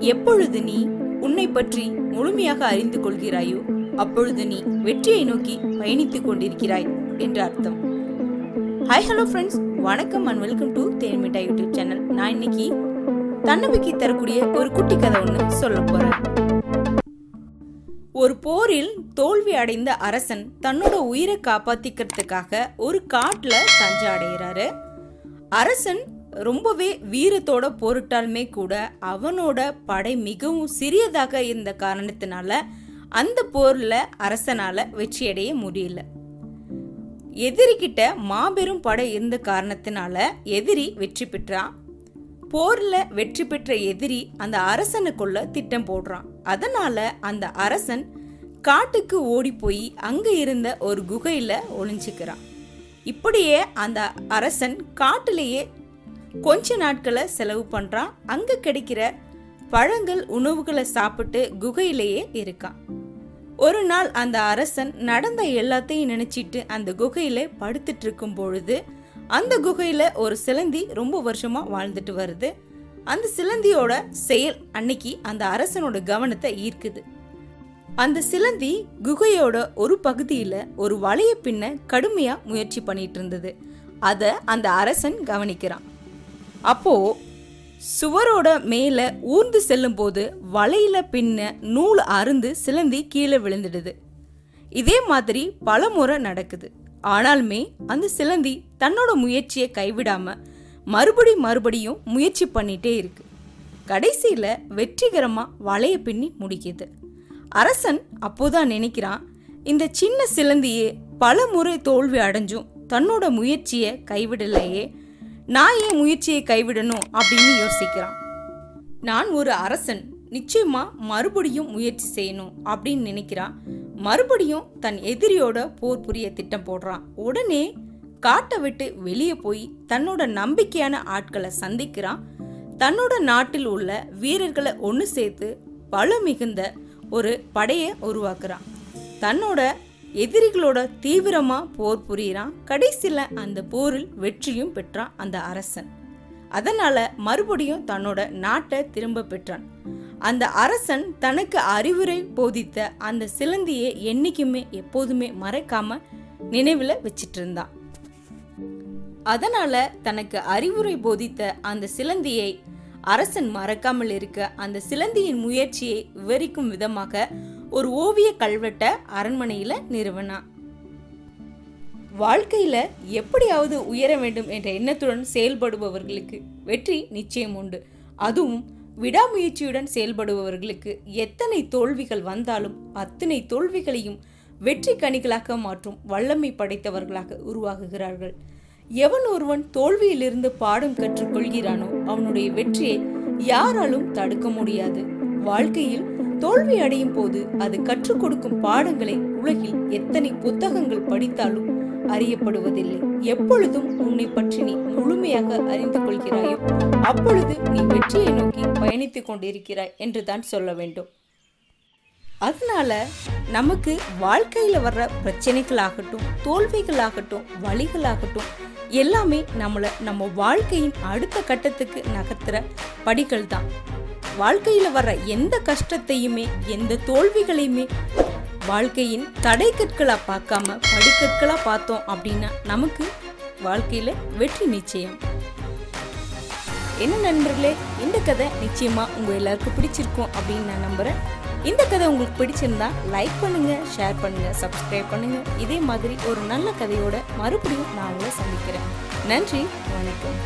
எப்பொழுது நீ உன்னை பற்றி முழுமையாக அறிந்து கொள்கிறாயோ அப்பொழுது நீ வெற்றியை நோக்கி பயணித்துக் கொண்டிருக்கிறாய் என்று அர்த்தம். ஹாய் ஹலோ ஃப்ரெண்ட்ஸ் வணக்கம் and welcome to Thenmitta YouTube channel. நான் இன்னைக்கு தன்னம்பிக்கை தரக்கூடிய ஒரு குட்டி கதை ஒன்று சொல்ல போறேன். ஒரு போரில் தோல்வி அடைந்த அரசன் தன்னோட உயிரை காப்பாத்திக்கிறதுக்காக ஒரு காட்டுல தஞ்ச அடைகிறாரு. அரசன் ரொம்பவே வீரத்தோட போரிட்டாலுமே கூட அவனோட படை மிகவும் சிறியதாக இருந்த காரணத்தினால அந்த போர்ல அரசனால வெற்றியடைய முடியல. எதிரிகிட்ட மாபெரும் படை இருந்த காரணத்தினால எதிரி வெற்றி பெற்றான். போர்ல வெற்றி பெற்ற எதிரி அந்த அரசனுக்குள்ள திட்டம் போடுறான். அதனால அந்த அரசன் காட்டுக்கு ஓடி போய் அங்க இருந்த ஒரு குகையில ஒளிஞ்சுக்கிறான். இப்படியே அந்த அரசன் காட்டிலேயே கொஞ்ச நாட்களை செலவு பண்றான். அங்க கிடைக்கிற பழங்கள் உணவுகளை சாப்பிட்டு குகையிலேயே இருக்கான். ஒரு நாள் அந்த அரசன் நடந்த எல்லாத்தையும் நினைச்சிட்டு அந்த குகையில படுத்துட்டு இருக்கும் பொழுது அந்த குகையில ஒரு சிலந்தி ரொம்ப வருஷமா வாழ்ந்துட்டு வருது. அந்த சிலந்தியோட செயல் அன்னைக்கு அந்த அரசனோட கவனத்தை ஈர்க்குது. அந்த சிலந்தி குகையோட ஒரு பகுதியில ஒரு வலைய பின்ன கடுமையா முயற்சி பண்ணிட்டு இருந்தது. அத அந்த அரசன் கவனிக்கிறான். அப்போ சுவரோட மேல ஊர்ந்து செல்லும்போது வலையில பின்ன நூல் அருந்து சிலந்தி கீழே விழுந்துடுது. இதே மாதிரி பல முறை நடக்குது. ஆனாலுமே அந்த சிலந்தி தன்னோட முயற்சியை கைவிடாம மறுபடி மறுபடியும் முயற்சி பண்ணிட்டே இருக்கு. கடைசியில வெற்றிகரமா வலைய பின்னி முடிக்குது. அரசன் அப்போதான் நினைக்கிறான் இந்த சின்ன சிலந்தியே பல முறை தோல்வி அடைஞ்சும் தன்னோட முயற்சியை கைவிடலையே நான் ஏன் முயற்சியை கைவிடணும் அப்படின்னு யோசிக்கிறான். நான் ஒரு அரசன் நிச்சயமா மறுபடியும் முயற்சி செய்யணும் அப்படின்னு நினைக்கிறான். மறுபடியும் தன் எதிரியோட போர் புரிய திட்டம் போடுறான். உடனே காட்டை விட்டு வெளியே போய் தன்னோட நம்பிக்கையான ஆட்களை சந்திக்கிறான். தன்னோட நாட்டில் உள்ள வீரர்களை ஒன்று சேர்த்து பல மிகுந்த ஒரு படையை உருவாக்குறான். தன்னோட எதிரிகளோட தீவிரமா போர் புரியிறான். கடைசியில அந்த போரில் வெற்றியும் பெற்றான் அந்த அரசன். அதனால மறுபடியும் தன்னோட நாட்டை திரும்ப பெற்றான். அந்த அரசன் தனக்கு அறிவுரை போதித்த அந்த சிலந்தியை என்னைக்குமே எப்போதுமே மறைக்காம நினைவில் வச்சிட்டு இருந்தான் அதனால தனக்கு அறிவுரை போதித்த அந்த சிலந்தியை அரசன் மறக்காமல் இருக்க அந்த சிலந்தியின் முயற்சியை விவரிக்கும் விதமாக ஒரு ஓவிய கல்வெட்டை அரண்மனையில நிறுவனா. வாழ்க்கையில எப்படியாவது உயர வேண்டும் என்ற எண்ணத்துடன் செயல்படுபவர்களுக்கு வெற்றி நிச்சயம் உண்டு. அதுவும் விடாமுயற்சியுடன் செயல்படுபவர்களுக்கு எத்தனை தோல்விகள் வந்தாலும் அத்தனை தோல்விகளையும் வெற்றி கனிகளாக மாற்றும் வல்லமை படைத்தவர்களாக உருவாகுகிறார்கள். எவன் ஒருவன் தோல்வியிலிருந்து பாடம் கற்றுக்கொள்கிறானோ அவனுடைய வெற்றியை யாராலும் தடுக்க முடியாது. வாழ்க்கையில் தோல்வி அடையும் போது அது கற்றுக் கொடுக்கும் பாடங்களை உலகில் எத்தனை புத்தகங்கள் படித்தாலும் அறியப்படுவதில்லை. எப்பொழுதும் உன்னை பற்றி நீ முழுமையாக அறிந்து கொள்கிறாயோ அப்பொழுது நீ வெற்றியை நோக்கி பயணித்துக் கொண்டிருக்கிறாய் என்று தான் சொல்ல வேண்டும். அதனால நமக்கு வாழ்க்கையில வர்ற பிரச்சனைகளாகட்டும் தோல்விகளாகட்டும் வழிகளாகட்டும் எல்லாமே நம்மளை நம்ம வாழ்க்கையின் அடுத்த கட்டத்துக்கு நகர்த்துற படிகள் தான் வாழ்க்கையில வர்ற எந்த கஷ்டத்தையுமே எந்த தோல்விகளையுமே வாழ்க்கையின் தடை கற்களா பார்க்காம படிக்கற்களா பார்த்தோம் அப்படின்னா நமக்கு வாழ்க்கையில வெற்றி நிச்சயம். என்ன நண்பர்களே இந்த கதை நிச்சயமா உங்க எல்லாருக்கும் பிடிச்சிருக்கும் அப்படின்னு நான் நம்புறேன். இந்த கதை உங்களுக்கு பிடிச்சிருந்தா லைக் பண்ணுங்க ஷேர் பண்ணுங்க சப்ஸ்கிரைப் பண்ணுங்க. இதே மாதிரி ஒரு நல்ல கதையோட மறுபடியும் நான் உங்களை சந்திக்கிறேன். நன்றி வணக்கம்.